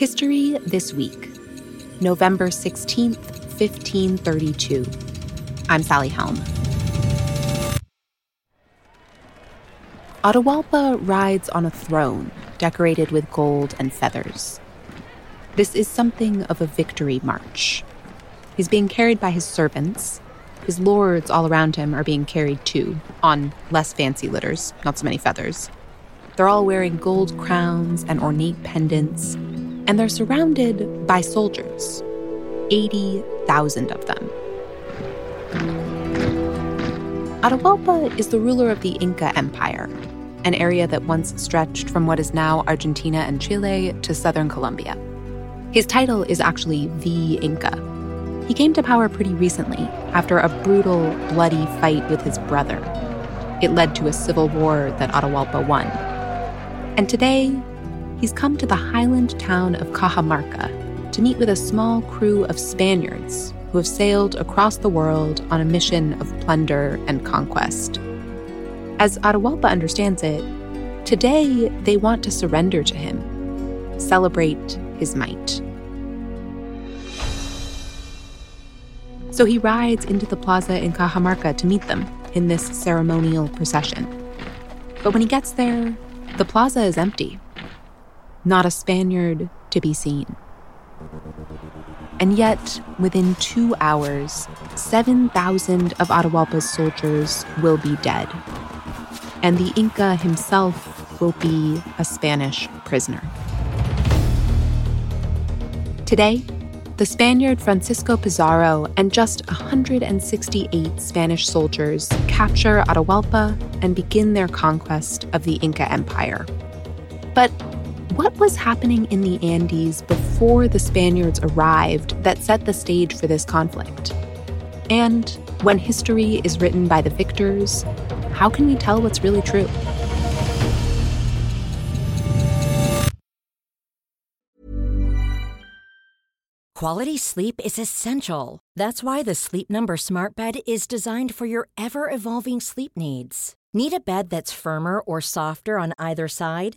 History this week, November 16th, 1532. I'm Sally Helm. Atahualpa rides on a throne decorated with gold and feathers. This is something of a victory march. He's being carried by his servants. His lords all around him are being carried too, on less fancy litters, not so many feathers. They're all wearing gold crowns and ornate pendants, and they're surrounded by soldiers 80,000 of them. Atahualpa is the ruler of the Inca Empire, an area that once stretched from what is now Argentina and Chile to southern Colombia. His title is actually the Inca. He came to power pretty recently after a brutal, bloody fight with his brother. It led to a civil war that Atahualpa won. And today, he's come to the highland town of Cajamarca to meet with a small crew of Spaniards who have sailed across the world on a mission of plunder and conquest. As Atahualpa understands it, today they want to surrender to him, celebrate his might. So he rides into the plaza in Cajamarca to meet them in this ceremonial procession. But when he gets there, the plaza is empty. Not a Spaniard to be seen. And yet, within two hours, 7,000 of Atahualpa's soldiers will be dead and the Inca himself will be a Spanish prisoner. Today, the Spaniard Francisco Pizarro and just 168 Spanish soldiers capture Atahualpa and begin their conquest of the Inca Empire. But what was happening in the Andes before the Spaniards arrived that set the stage for this conflict? And when history is written by the victors, how can we tell what's really true? Quality sleep is essential. That's why the Sleep Number Smart Bed is designed for your ever evolving sleep needs. Need a bed that's firmer or softer on either side?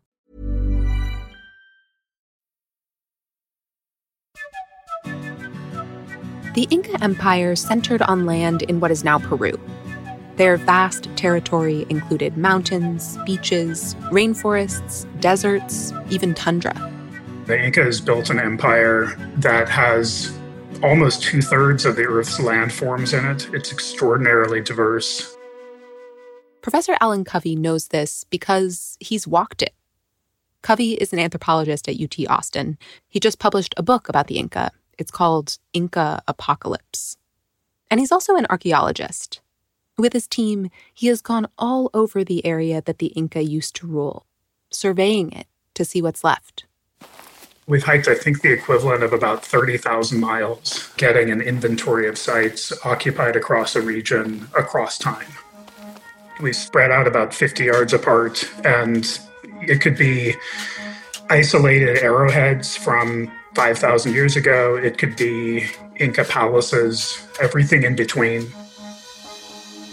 The Inca Empire centered on land in what is now Peru. Their vast territory included mountains, beaches, rainforests, deserts, even tundra. The Incas built an empire that has almost two thirds of the Earth's landforms in it. It's extraordinarily diverse. Professor Alan Covey knows this because he's walked it. Covey is an anthropologist at UT Austin. He just published a book about the Inca it's called Inca Apocalypse. And he's also an archaeologist. With his team, he has gone all over the area that the Inca used to rule, surveying it to see what's left. We've hiked, I think, the equivalent of about 30,000 miles, getting an inventory of sites occupied across a region across time. We spread out about 50 yards apart, and it could be isolated arrowheads from 5,000 years ago. It could be Inca palaces, everything in between.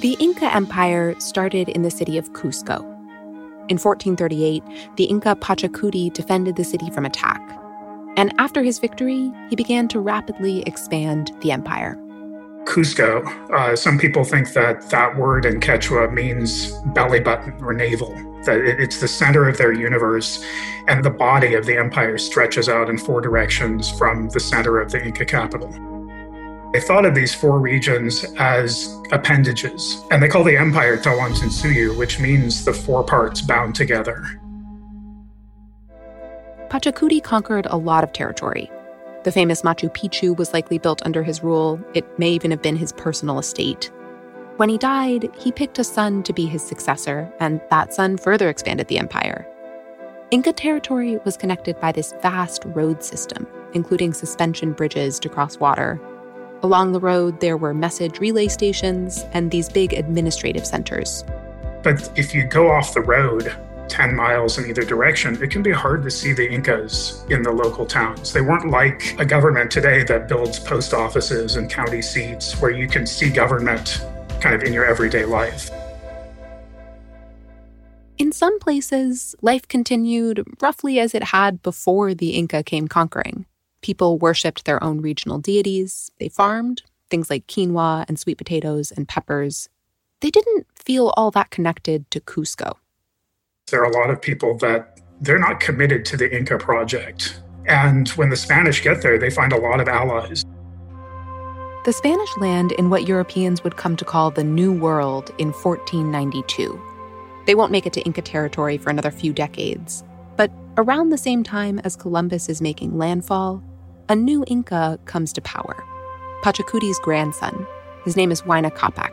The Inca Empire started in the city of Cusco. In 1438, the Inca Pachacuti defended the city from attack. And after his victory, he began to rapidly expand the empire. Cusco, uh, some people think that that word in Quechua means belly button or navel that it's the center of their universe, and the body of the empire stretches out in four directions from the center of the Inca capital. They thought of these four regions as appendages, and they call the empire Tawantinsuyu, which means the four parts bound together. Pachacuti conquered a lot of territory. The famous Machu Picchu was likely built under his rule. It may even have been his personal estate. When he died, he picked a son to be his successor, and that son further expanded the empire. Inca territory was connected by this vast road system, including suspension bridges to cross water. Along the road, there were message relay stations and these big administrative centers. But if you go off the road 10 miles in either direction, it can be hard to see the Incas in the local towns. They weren't like a government today that builds post offices and county seats where you can see government kind of in your everyday life. In some places, life continued roughly as it had before the Inca came conquering. People worshipped their own regional deities, they farmed, things like quinoa and sweet potatoes and peppers. They didn't feel all that connected to Cusco. There are a lot of people that they're not committed to the Inca project. And when the Spanish get there, they find a lot of allies. The Spanish land in what Europeans would come to call the New World in 1492. They won't make it to Inca territory for another few decades. But around the same time as Columbus is making landfall, a new Inca comes to power Pachacuti's grandson. His name is Huayna Capac.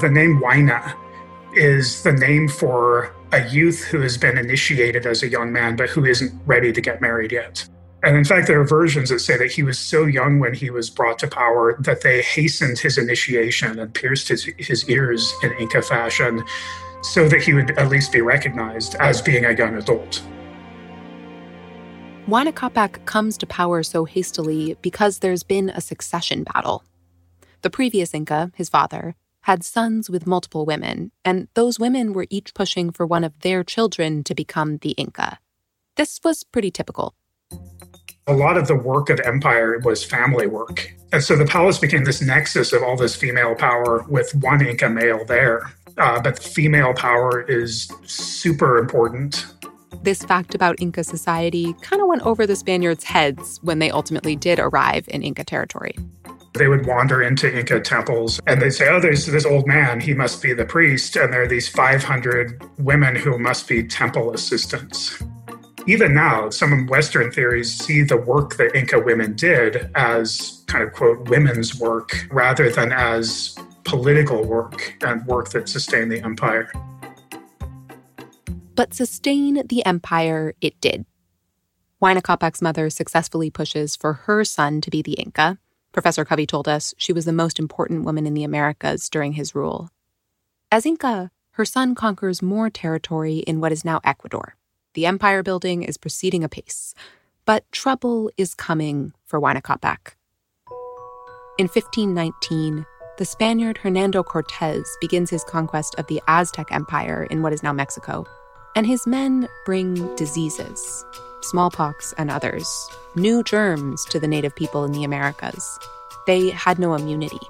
The name Huayna is the name for a youth who has been initiated as a young man, but who isn't ready to get married yet. And in fact, there are versions that say that he was so young when he was brought to power that they hastened his initiation and pierced his, his ears in Inca fashion so that he would at least be recognized as being a young adult. Huayna Capac comes to power so hastily because there's been a succession battle. The previous Inca, his father, had sons with multiple women, and those women were each pushing for one of their children to become the Inca. This was pretty typical. A lot of the work of empire was family work. And so the palace became this nexus of all this female power with one Inca male there. Uh, but female power is super important. This fact about Inca society kind of went over the Spaniards' heads when they ultimately did arrive in Inca territory. They would wander into Inca temples and they'd say, Oh, there's this old man, he must be the priest. And there are these 500 women who must be temple assistants. Even now, some Western theories see the work that Inca women did as kind of quote women's work rather than as political work and work that sustained the empire. But sustain the empire it did. Huayna mother successfully pushes for her son to be the Inca, Professor Covey told us she was the most important woman in the Americas during his rule. As Inca, her son conquers more territory in what is now Ecuador. The empire building is proceeding apace, but trouble is coming for Huayna. In 1519, the Spaniard Hernando Cortez begins his conquest of the Aztec Empire in what is now Mexico, and his men bring diseases, smallpox, and others, new germs to the native people in the Americas. They had no immunity.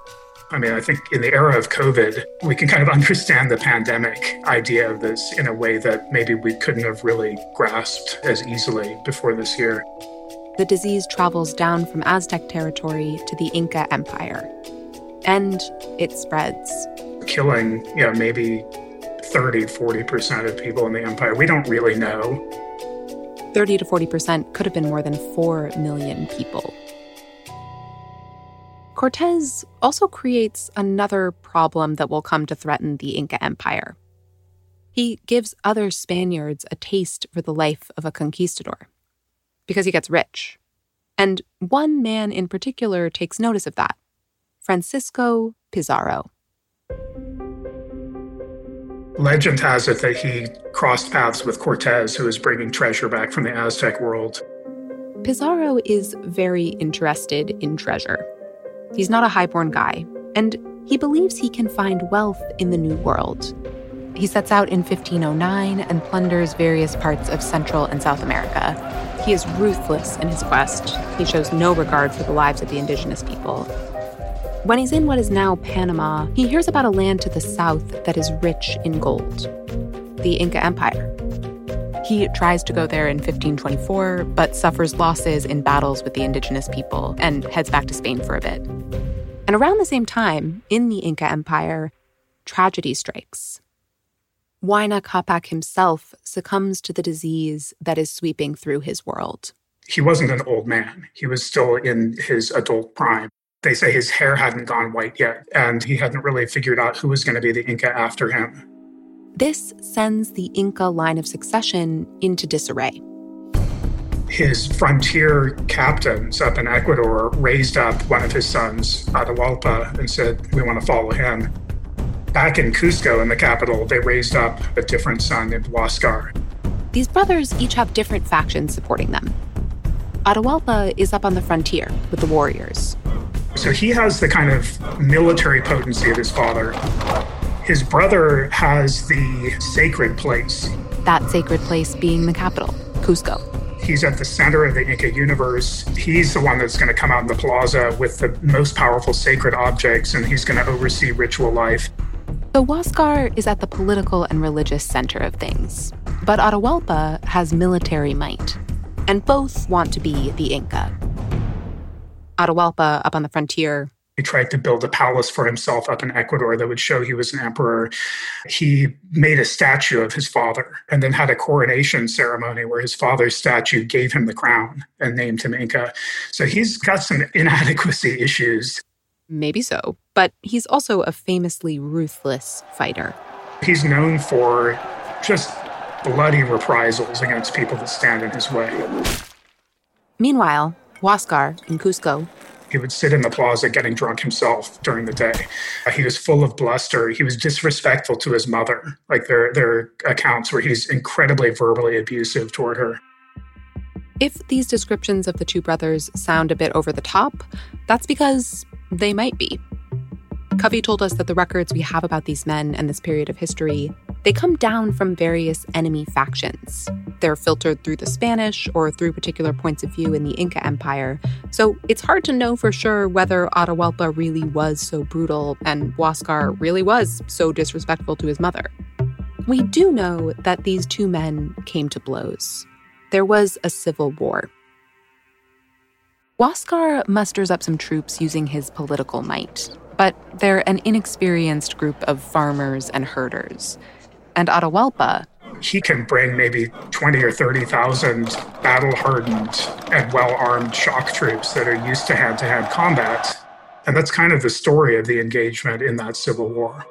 I mean, I think in the era of COVID, we can kind of understand the pandemic idea of this in a way that maybe we couldn't have really grasped as easily before this year. The disease travels down from Aztec territory to the Inca Empire, and it spreads. Killing, you know, maybe 30, 40% of people in the empire. We don't really know 30 to 40% could have been more than 4 million people. Cortez also creates another problem that will come to threaten the Inca Empire. He gives other Spaniards a taste for the life of a conquistador because he gets rich. And one man in particular takes notice of that Francisco Pizarro. Legend has it that he crossed paths with Cortez, who was bringing treasure back from the Aztec world. Pizarro is very interested in treasure. He's not a highborn guy, and he believes he can find wealth in the New World. He sets out in 1509 and plunders various parts of Central and South America. He is ruthless in his quest. He shows no regard for the lives of the indigenous people. When he's in what is now Panama, he hears about a land to the south that is rich in gold the Inca Empire. He tries to go there in 1524, but suffers losses in battles with the indigenous people and heads back to Spain for a bit. And around the same time, in the Inca Empire, tragedy strikes. Huayna Capac himself succumbs to the disease that is sweeping through his world. He wasn't an old man. He was still in his adult prime. They say his hair hadn't gone white yet, and he hadn't really figured out who was going to be the Inca after him. This sends the Inca line of succession into disarray. His frontier captains up in Ecuador raised up one of his sons, Atahualpa, and said, We want to follow him. Back in Cusco, in the capital, they raised up a different son named Huascar. These brothers each have different factions supporting them. Atahualpa is up on the frontier with the warriors. So he has the kind of military potency of his father. His brother has the sacred place. That sacred place being the capital, Cusco. He's at the center of the Inca universe. He's the one that's going to come out in the plaza with the most powerful sacred objects, and he's going to oversee ritual life. So Huascar is at the political and religious center of things. But Atahualpa has military might, and both want to be the Inca. Atahualpa, up on the frontier, he tried to build a palace for himself up in Ecuador that would show he was an emperor. He made a statue of his father and then had a coronation ceremony where his father's statue gave him the crown and named him Inca. So he's got some inadequacy issues. Maybe so, but he's also a famously ruthless fighter. He's known for just bloody reprisals against people that stand in his way. Meanwhile, Huascar in Cusco he would sit in the plaza getting drunk himself during the day. Uh, he was full of bluster. He was disrespectful to his mother. Like there, there are accounts where he's incredibly verbally abusive toward her. If these descriptions of the two brothers sound a bit over the top, that's because they might be. Covey told us that the records we have about these men and this period of history they come down from various enemy factions. They're filtered through the Spanish or through particular points of view in the Inca Empire, so it's hard to know for sure whether Atahualpa really was so brutal and Huascar really was so disrespectful to his mother. We do know that these two men came to blows. There was a civil war. Huascar musters up some troops using his political might, but they're an inexperienced group of farmers and herders and Atahualpa. He can bring maybe 20 or 30,000 battle hardened and well armed shock troops that are used to hand to hand combat. And that's kind of the story of the engagement in that civil war.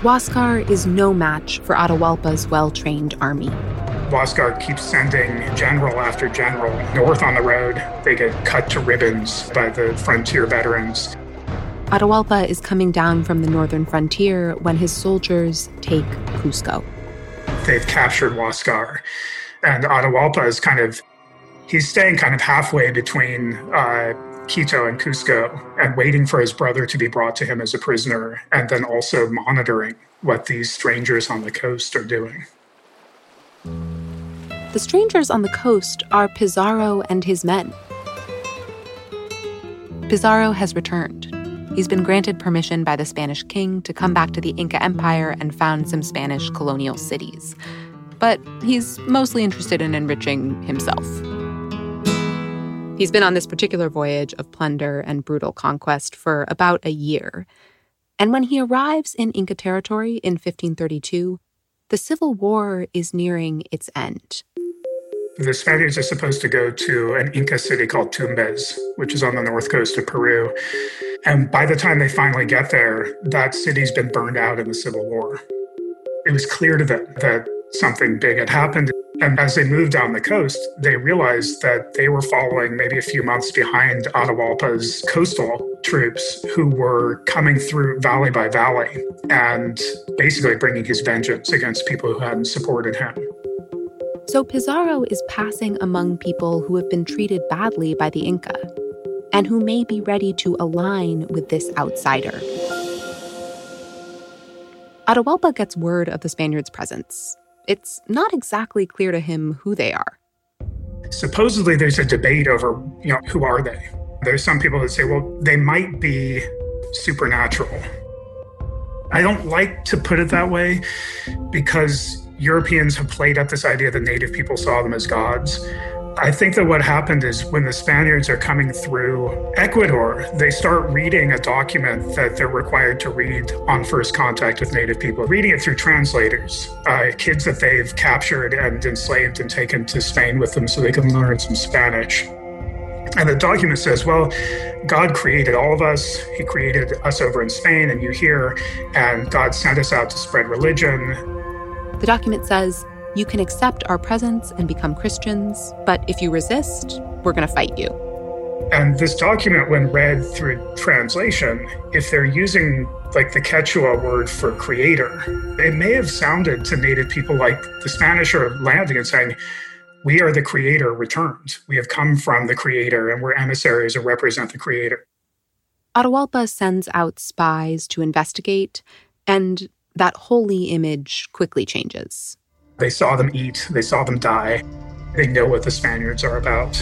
Huascar is no match for Atahualpa's well trained army. Huascar keeps sending general after general north on the road. They get cut to ribbons by the frontier veterans. Atahualpa is coming down from the northern frontier when his soldiers take Cusco. They've captured Huascar, and Atahualpa is kind of he's staying kind of halfway between uh, Quito and Cusco and waiting for his brother to be brought to him as a prisoner, and then also monitoring what these strangers on the coast are doing. The strangers on the coast are Pizarro and his men. Pizarro has returned. He's been granted permission by the Spanish king to come back to the Inca Empire and found some Spanish colonial cities. But he's mostly interested in enriching himself. He's been on this particular voyage of plunder and brutal conquest for about a year. And when he arrives in Inca territory in 1532, the Civil War is nearing its end. The Spaniards are supposed to go to an Inca city called Tumbes, which is on the north coast of Peru. And by the time they finally get there, that city's been burned out in the Civil War. It was clear to them that something big had happened. And as they moved down the coast, they realized that they were following maybe a few months behind Atahualpa's coastal troops who were coming through valley by valley and basically bringing his vengeance against people who hadn't supported him. So Pizarro is passing among people who have been treated badly by the Inca and who may be ready to align with this outsider. Atahualpa gets word of the Spaniards' presence. It's not exactly clear to him who they are. Supposedly, there's a debate over, you know, who are they? There's some people that say, well, they might be supernatural. I don't like to put it that way because Europeans have played up this idea that native people saw them as gods. I think that what happened is when the Spaniards are coming through Ecuador, they start reading a document that they're required to read on first contact with Native people, reading it through translators, uh, kids that they've captured and enslaved and taken to Spain with them so they can learn some Spanish. And the document says, well, God created all of us. He created us over in Spain and you here, and God sent us out to spread religion. The document says, you can accept our presence and become Christians, but if you resist, we're going to fight you. And this document, when read through translation, if they're using like the Quechua word for creator, it may have sounded to native people like the Spanish are landing and saying, we are the creator returned. We have come from the creator and we're emissaries who represent the creator. Atahualpa sends out spies to investigate, and that holy image quickly changes. They saw them eat, they saw them die. They know what the Spaniards are about.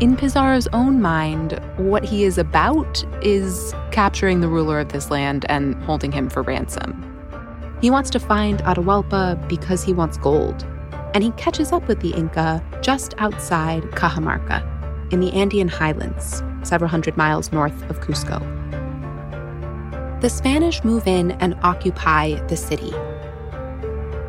In Pizarro's own mind, what he is about is capturing the ruler of this land and holding him for ransom. He wants to find Atahualpa because he wants gold and he catches up with the Inca just outside Cajamarca in the Andean highlands, several hundred miles north of Cusco. The Spanish move in and occupy the city.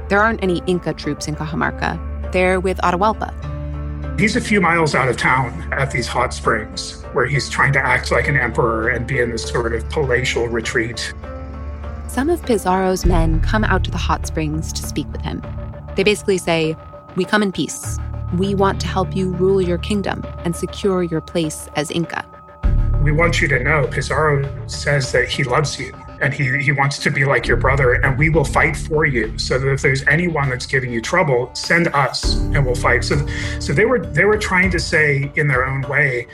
There aren't any Inca troops in Cajamarca, they're with Atahualpa. He's a few miles out of town at these hot springs where he's trying to act like an emperor and be in this sort of palatial retreat. Some of Pizarro's men come out to the hot springs to speak with him. They basically say, We come in peace. We want to help you rule your kingdom and secure your place as Inca. We want you to know Pizarro says that he loves you and he, he wants to be like your brother, and we will fight for you. So that if there's anyone that's giving you trouble, send us and we'll fight. So, so they were they were trying to say in their own way,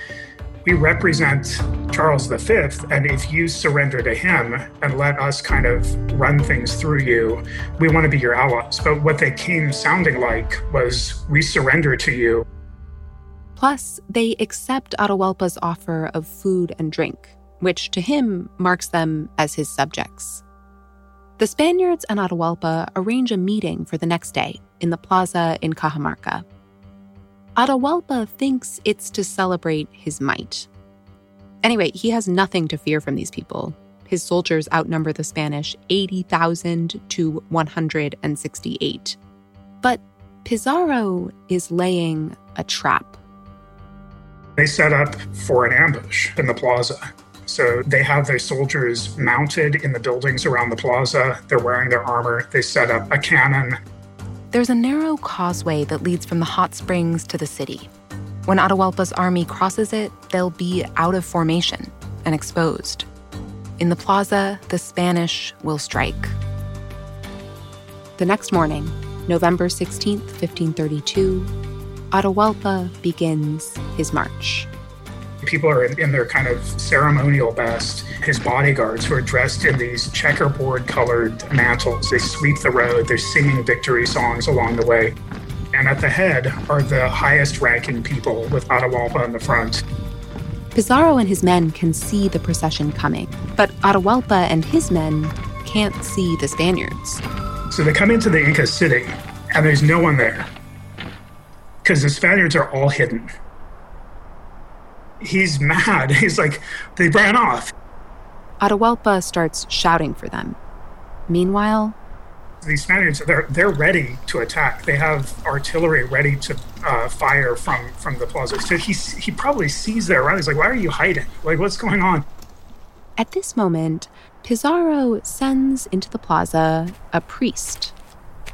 we represent Charles V, and if you surrender to him and let us kind of run things through you, we want to be your allies. But what they came sounding like was, we surrender to you. Plus, they accept Atahualpa's offer of food and drink, which to him marks them as his subjects. The Spaniards and Atahualpa arrange a meeting for the next day in the plaza in Cajamarca. Atahualpa thinks it's to celebrate his might. Anyway, he has nothing to fear from these people. His soldiers outnumber the Spanish 80,000 to 168. But Pizarro is laying a trap. They set up for an ambush in the plaza. So they have their soldiers mounted in the buildings around the plaza. They're wearing their armor. They set up a cannon there's a narrow causeway that leads from the hot springs to the city. When Atahualpa's army crosses it, they'll be out of formation and exposed. In the plaza, the Spanish will strike. The next morning, November 16th, 1532, Atahualpa begins his march. People are in, in, their kind of ceremonial best. His bodyguards, who are dressed in these checkerboard colored mantles, they sweep the road. They're singing victory songs along the way. And at the head are the highest ranking people with Atahualpa in the front. Pizarro and his men can see the procession coming, but Atahualpa and his men can't see the Spaniards. So they come into the Inca city, and there's no one there because the Spaniards are all hidden he's mad. He's like, they ran off. Atahualpa starts shouting for them. Meanwhile, these Spaniards they're they're ready to attack. They have artillery ready to uh, fire from from the plaza. So he he probably sees their run. He's like, "Why are you hiding? Like, what's going on?" At this moment, Pizarro sends into the plaza a priest,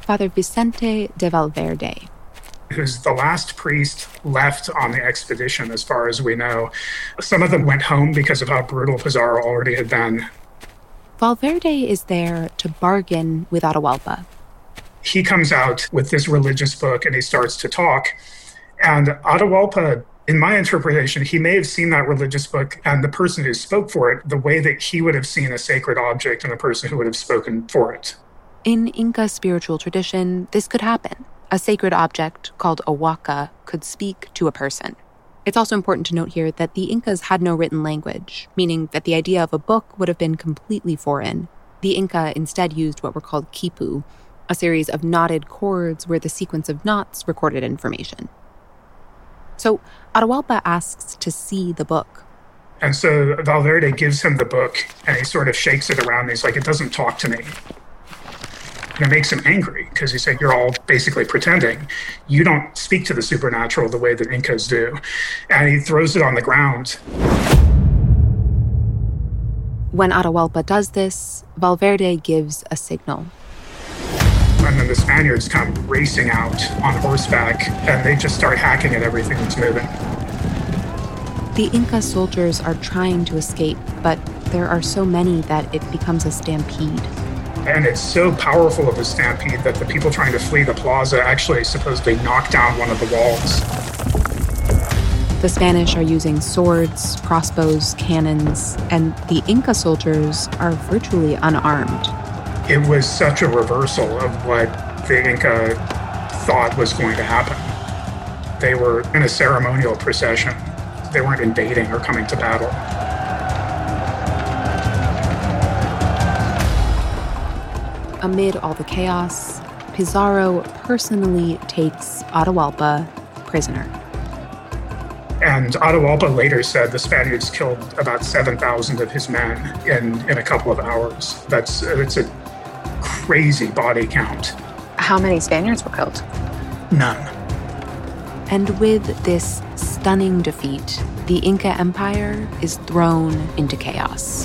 Father Vicente de Valverde who's the last priest left on the expedition, as far as we know. Some of them went home because of how brutal Pizarro already had been. Valverde is there to bargain with Atahualpa. He comes out with this religious book and he starts to talk. And Atahualpa, in my interpretation, he may have seen that religious book and the person who spoke for it the way that he would have seen a sacred object and the person who would have spoken for it. In Inca spiritual tradition, this could happen a sacred object called a huaca could speak to a person. It's also important to note here that the Incas had no written language, meaning that the idea of a book would have been completely foreign. The Inca instead used what were called quipu, a series of knotted cords where the sequence of knots recorded information. So Atahualpa asks to see the book. And so Valverde gives him the book and he sort of shakes it around. He's like, it doesn't talk to me. And it makes him angry because he's saying, You're all basically pretending. You don't speak to the supernatural the way that Incas do. And he throws it on the ground. When Atahualpa does this, Valverde gives a signal. And then the Spaniards come racing out on horseback and they just start hacking at everything that's moving. The Inca soldiers are trying to escape, but there are so many that it becomes a stampede. And it's so powerful of a stampede that the people trying to flee the plaza actually supposedly knock down one of the walls. The Spanish are using swords, crossbows, cannons, and the Inca soldiers are virtually unarmed. It was such a reversal of what the Inca thought was going to happen. They were in a ceremonial procession. They weren't invading or coming to battle. Amid all the chaos, Pizarro personally takes Atahualpa prisoner. And Atahualpa later said the Spaniards killed about 7,000 of his men in, in a couple of hours. That's it's a crazy body count. How many Spaniards were killed? None. And with this stunning defeat, the Inca Empire is thrown into chaos.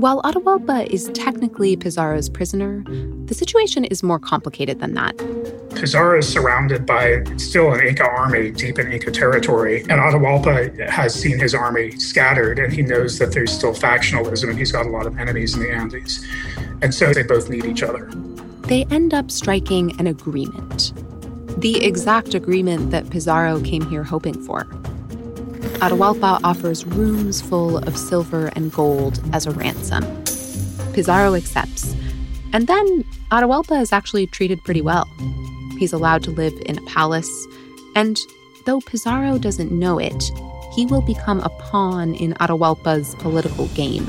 While Atahualpa is technically Pizarro's prisoner, the situation is more complicated than that. Pizarro is surrounded by still an Inca army deep in Inca territory, and Atahualpa has seen his army scattered, and he knows that there's still factionalism, and he's got a lot of enemies in the Andes. And so they both need each other. They end up striking an agreement. The exact agreement that Pizarro came here hoping for. Atahualpa offers rooms full of silver and gold as a ransom. Pizarro accepts. And then Atahualpa is actually treated pretty well. He's allowed to live in a palace, and though Pizarro doesn't know it, he will become a pawn in Atahualpa's political game.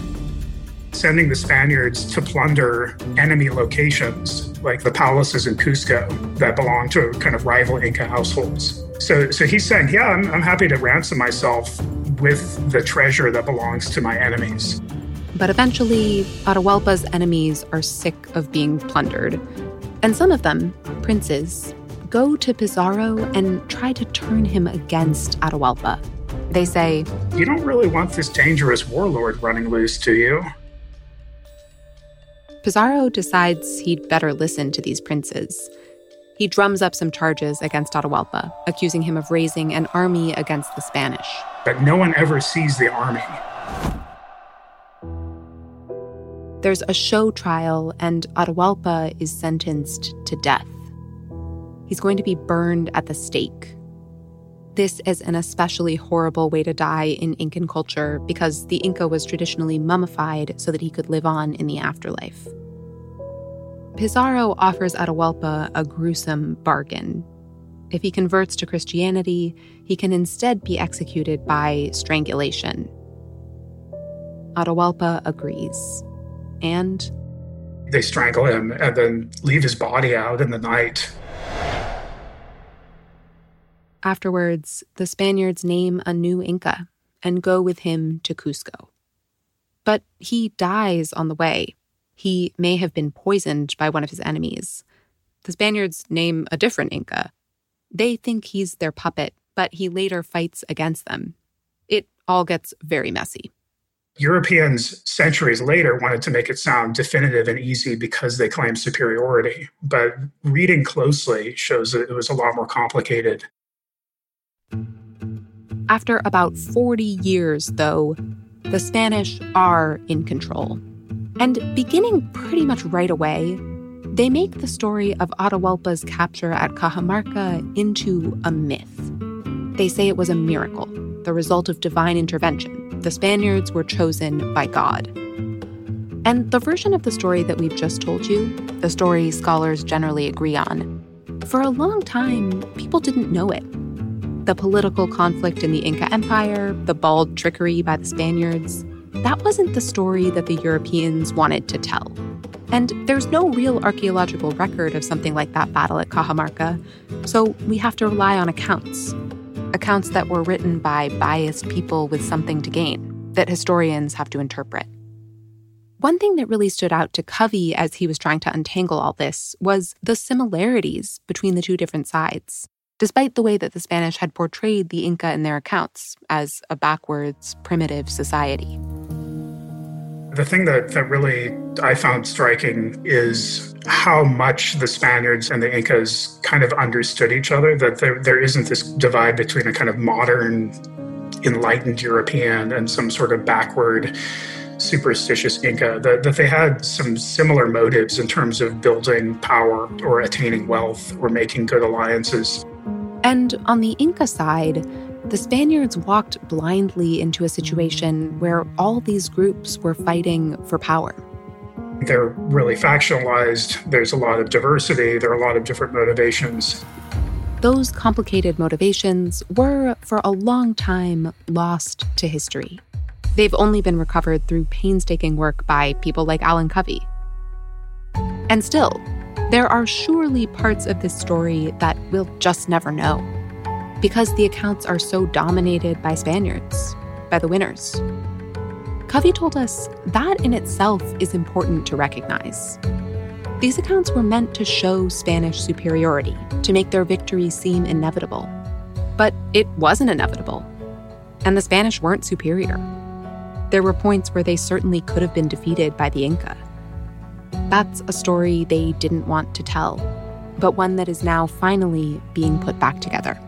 Sending the Spaniards to plunder enemy locations, like the palaces in Cusco that belong to kind of rival Inca households. So, so he's saying, yeah, I'm, I'm happy to ransom myself with the treasure that belongs to my enemies. But eventually, Atahualpa's enemies are sick of being plundered. And some of them, princes, go to Pizarro and try to turn him against Atahualpa. They say, You don't really want this dangerous warlord running loose, do you? Pizarro decides he'd better listen to these princes. He drums up some charges against Atahualpa, accusing him of raising an army against the Spanish. But no one ever sees the army. There's a show trial, and Atahualpa is sentenced to death. He's going to be burned at the stake. This is an especially horrible way to die in Incan culture because the Inca was traditionally mummified so that he could live on in the afterlife. Pizarro offers Atahualpa a gruesome bargain. If he converts to Christianity, he can instead be executed by strangulation. Atahualpa agrees. And They strangle him and then leave his body out in the night. afterwards, the Spaniards name a new Inca and go with him to Cusco. But he dies on the way. He may have been poisoned by one of his enemies. The Spaniards name a different Inca. They think he's their puppet, but he later fights against them. It all gets very messy. Europeans centuries later wanted to make it sound definitive and easy because they claimed superiority. But reading closely shows that it was a lot more complicated. After about 40 years, though, the Spanish are in control. And beginning pretty much right away, they make the story of Atahualpa's capture at Cajamarca into a myth. They say it was a miracle, the result of divine intervention. The Spaniards were chosen by God. And the version of the story that we've just told you, the story scholars generally agree on, for a long time, people didn't know it. The political conflict in the Inca Empire, the bald trickery by the Spaniards, that wasn't the story that the Europeans wanted to tell. And there's no real archaeological record of something like that battle at Cajamarca, so we have to rely on accounts. Accounts that were written by biased people with something to gain, that historians have to interpret. One thing that really stood out to Covey as he was trying to untangle all this was the similarities between the two different sides, despite the way that the Spanish had portrayed the Inca in their accounts as a backwards, primitive society. The thing that, that really I found striking is how much the Spaniards and the Incas kind of understood each other, that there, there isn't this divide between a kind of modern, enlightened European and some sort of backward, superstitious Inca, that, that they had some similar motives in terms of building power or attaining wealth or making good alliances. And on the Inca side, the Spaniards walked blindly into a situation where all these groups were fighting for power. They're really factionalized, there's a lot of diversity, there are a lot of different motivations. Those complicated motivations were, for a long time, lost to history. They've only been recovered through painstaking work by people like Alan Covey. And still, there are surely parts of this story that we'll just never know because the accounts are so dominated by Spaniards, by the winners. Covey told us that in itself is important to recognize. These accounts were meant to show Spanish superiority, to make their victory seem inevitable. But it wasn't inevitable. And the Spanish weren't superior. There were points where they certainly could have been defeated by the Inca. That's a story they didn't want to tell, but one that is now finally being put back together.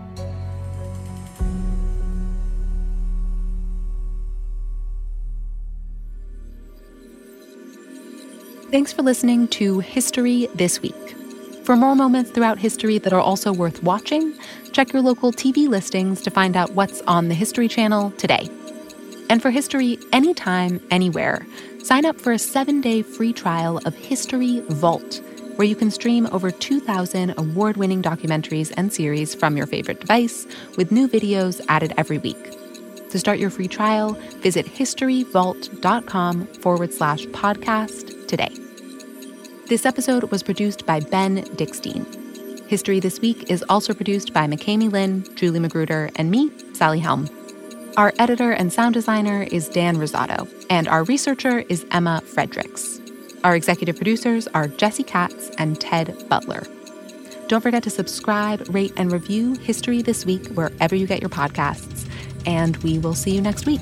Thanks for listening to History This Week. For more moments throughout history that are also worth watching, check your local TV listings to find out what's on the History Channel today. And for history anytime, anywhere, sign up for a seven day free trial of History Vault, where you can stream over 2,000 award winning documentaries and series from your favorite device with new videos added every week. To start your free trial, visit historyvault.com forward slash podcast today. This episode was produced by Ben Dickstein. History This Week is also produced by McKamey Lynn, Julie Magruder, and me, Sally Helm. Our editor and sound designer is Dan Rosato, and our researcher is Emma Fredericks. Our executive producers are Jesse Katz and Ted Butler. Don't forget to subscribe, rate, and review History This Week wherever you get your podcasts. And we will see you next week.